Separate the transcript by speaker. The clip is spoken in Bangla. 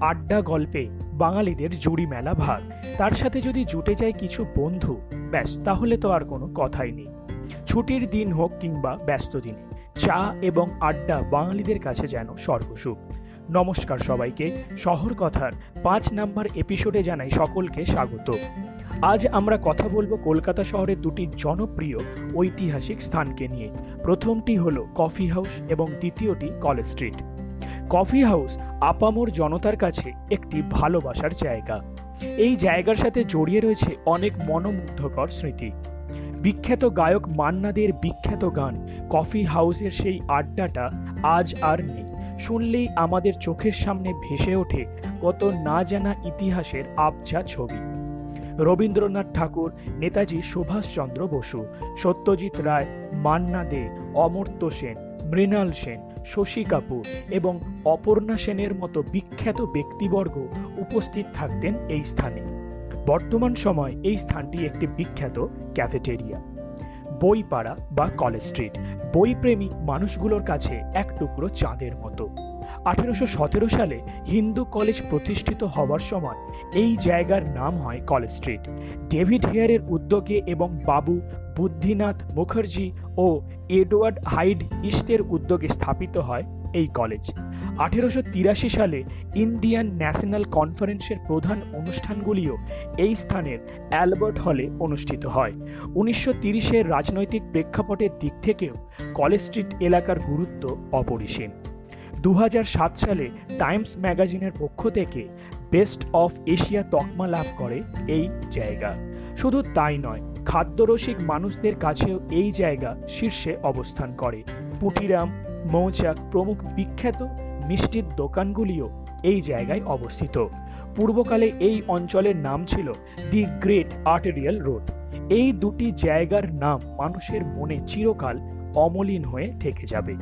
Speaker 1: আড্ডা গল্পে বাঙালিদের জুড়ি মেলা ভাগ। তার সাথে যদি জুটে যায় কিছু বন্ধু, ব্যাস, তাহলে তো আর কোনো কথাই নেই। ছুটির দিন হোক কিংবা ব্যস্ত দিনে, চা এবং আড্ডা বাঙালিদের কাছে যেন সর্বসুখ। নমস্কার সবাইকে, শহর কথার পাঁচ নাম্বার এপিসোডে জানাই সকলকে স্বাগত। আজ আমরা কথা বলব কলকাতা শহরের দুটি জনপ্রিয় ঐতিহাসিক স্থানকে নিয়ে। প্রথমটি হলো কফি হাউস এবং দ্বিতীয়টি কলেজ স্ট্রিট। কফি হাউস আপামোর জনতার কাছে একটি ভালোবাসার জায়গা। এই জায়গার সাথে জড়িয়ে রয়েছে অনেক মনোমুগ্ধকর স্মৃতি। বিখ্যাত গায়ক মান্নাদের বিখ্যাত গান, কফি হাউসের সেই আড্ডাটা আজ আর নেই। শুনলেই আমাদের চোখের সামনে ভেসে ওঠে কত না জানা ইতিহাসের আবছা ছবি। রবীন্দ্রনাথ ঠাকুর, নেতাজি সুভাষচন্দ্র বসু, সত্যজিৎ রায় মান্না দে অমর্ত্য সেন মৃণাল সেন, শশী কাপুর এবং অপর্ণা সেনের মতো বিখ্যাত ব্যক্তিবর্গ উপস্থিত থাকতেন এই স্থানে। বর্তমান সময় এই স্থানটি একটি বিখ্যাত ক্যাফেটেরিয়া। বইপাড়া বা কলেজ স্ট্রিট, বইপ্রেমী মানুষগুলোর কাছে এক টুকরো চাঁদের মতো। আঠেরোশো সতেরো সালে হিন্দু কলেজ প্রতিষ্ঠিত হওয়ার সময় এই জায়গার নাম হয় কলেজ স্ট্রিট। ডেভিড হেয়ারের উদ্যোগে এবং বাবু বুদ্ধিনাথ মুখার্জি ও এডওয়ার্ড হাইড ইস্টের উদ্যোগে স্থাপিত হয় এই কলেজ। আঠেরোশো তিরাশি সালে ইন্ডিয়ান ন্যাশনাল কনফারেন্সের প্রধান অনুষ্ঠানগুলিও এই স্থানের অ্যালবার্ট হলে অনুষ্ঠিত হয়। উনিশশো তিরিশের রাজনৈতিক প্রেক্ষাপটের দিক থেকেও কলেজ স্ট্রিট এলাকার গুরুত্ব অপরিসীম। দু হাজার সাত সালে টাইমস ম্যাগাজিনের পক্ষ থেকে বেস্ট অফ এশিয়া তকমা লাভ করে এই জায়গা। শুধু তাই নয়, খাদ্যরসিক মানুষদের কাছেও এই জায়গা শীর্ষে অবস্থান করে। পুটিরাম মৌচাক প্রমুখ বিখ্যাত মিষ্টির দোকানগুলিও এই জায়গায় অবস্থিত। পূর্বকালে এই অঞ্চলের নাম ছিল দি গ্রেট আর্টেরিয়াল রোড। এই দুটি জায়গার নাম মানুষের মনে চিরকাল অমলিন হয়ে থেকে যাবে।